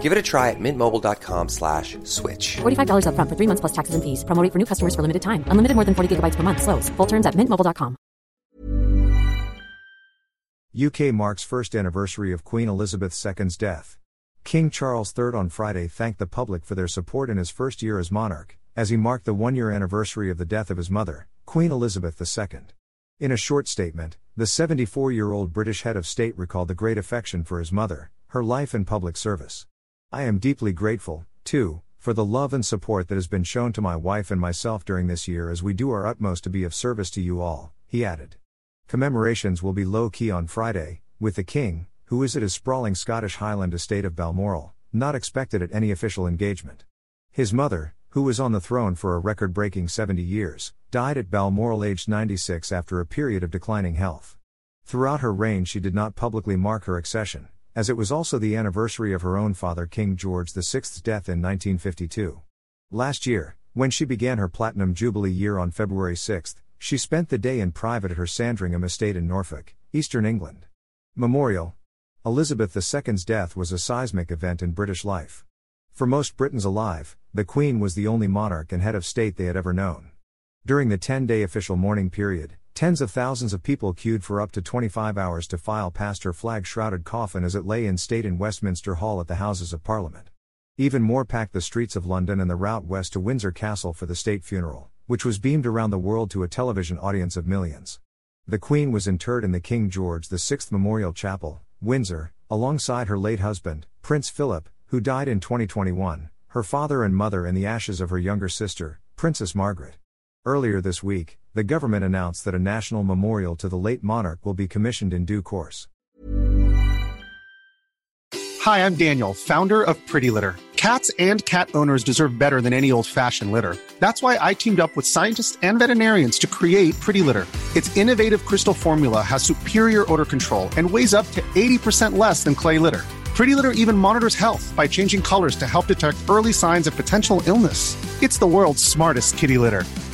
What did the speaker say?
Give it a try at mintmobile.com slash switch. $45 upfront for three months plus taxes and fees. Promo rate for new customers for limited time. Unlimited more than 40 gigabytes per month. Slows. Full terms at mintmobile.com. UK marks first anniversary of Queen Elizabeth II's death. King Charles III on Friday thanked the public for their support in his first year as monarch, as he marked the one year anniversary of the death of his mother, Queen Elizabeth II. In a short statement, the 74 year old British head of state recalled the great affection for his mother, her life and public service. I am deeply grateful, too, for the love and support that has been shown to my wife and myself during this year as we do our utmost to be of service to you all, he added. Commemorations will be low key on Friday, with the King, who is at his sprawling Scottish Highland estate of Balmoral, not expected at any official engagement. His mother, who was on the throne for a record breaking 70 years, died at Balmoral aged 96 after a period of declining health. Throughout her reign, she did not publicly mark her accession, as it was also the anniversary of her own father King George VI's death in 1952. Last year, when she began her Platinum Jubilee year on February 6, she spent the day in private at her Sandringham estate in Norfolk, eastern England. Memorial Elizabeth II's death was a seismic event in British life. For most Britons alive, the Queen was the only monarch and head of state they had ever known. During the 10 day official mourning period, tens of thousands of people queued for up to 25 hours to file past her flag shrouded coffin as it lay in state in Westminster Hall at the Houses of Parliament. Even more packed the streets of London and the route west to Windsor Castle for the state funeral, which was beamed around the world to a television audience of millions. The Queen was interred in the King George VI Memorial Chapel, Windsor, alongside her late husband, Prince Philip, who died in 2021, her father and mother, and the ashes of her younger sister, Princess Margaret. Earlier this week, the government announced that a national memorial to the late monarch will be commissioned in due course. Hi, I'm Daniel, founder of Pretty Litter. Cats and cat owners deserve better than any old fashioned litter. That's why I teamed up with scientists and veterinarians to create Pretty Litter. Its innovative crystal formula has superior odor control and weighs up to 80% less than clay litter. Pretty Litter even monitors health by changing colors to help detect early signs of potential illness. It's the world's smartest kitty litter.